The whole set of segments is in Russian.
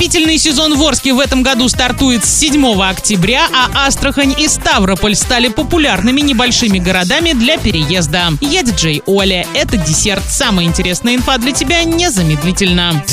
Отопительный сезон в Орске в этом году стартует с 7 октября, а Астрахань и Ставрополь стали популярными небольшими городами для переезда. Я диджей Оля. Это десерт. Самая интересная инфа для тебя незамедлительно.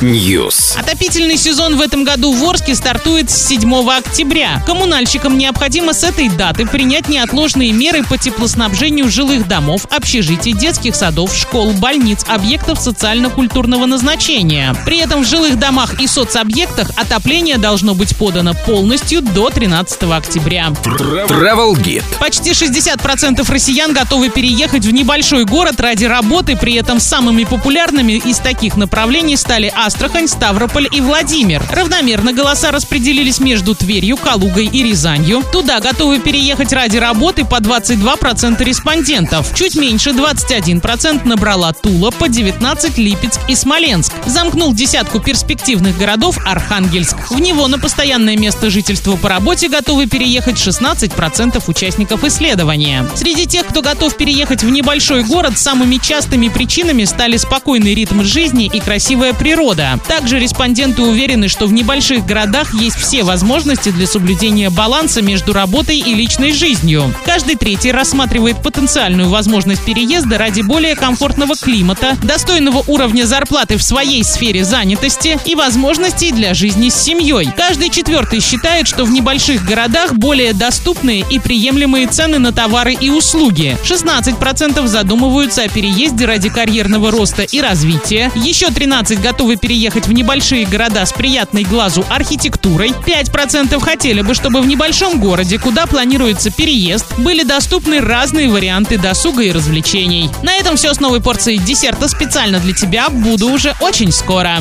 News. Отопительный сезон в этом году в Орске стартует с 7 октября. Коммунальщикам необходимо с этой даты принять неотложные меры по теплоснабжению жилых домов, общежитий, детских садов, школ, больниц, объектов социально-культурного назначения. При этом в жилых домах и соцобъектах отопление должно быть подано полностью до 13 октября. Travel Guide. Почти 60% россиян готовы переехать в небольшой город ради работы, при этом самыми популярными из таких направлений стали Астрахань, Ставрополь и Владимир. Равномерно голоса распределились между Тверью, Калугой и Рязанью. Туда готовы переехать ради работы по 22% респондентов. Чуть меньше 21% набрала Тула, по 19 Липецк и Смоленск. Замкнул десятку перспективных городов Архангельск. В него на постоянное место жительства по работе готовы переехать 16% участников исследования. Среди тех, кто готов переехать в небольшой город, самыми частыми причинами стали спокойный ритм жизни и красивая природа. Также респонденты уверены, что в небольших городах есть все возможности для соблюдения баланса между работой и личной жизнью. Каждый третий рассматривает потенциальную возможность переезда ради более комфортного климата, достойного уровня зарплаты в своей сфере занятости и возможностей для жизни с семьей. Каждый четвертый считает, что в небольших городах более доступные и приемлемые цены на товары и услуги. 16% задумываются о переезде ради карьерного роста и развития. Еще 13 готовы переехать в небольшие города с приятной глазу архитектурой. 5% хотели бы, чтобы в небольшом городе, куда планируется переезд, были доступны разные варианты досуга и развлечений. На этом все с новой порцией десерта специально для тебя. Буду уже очень скоро.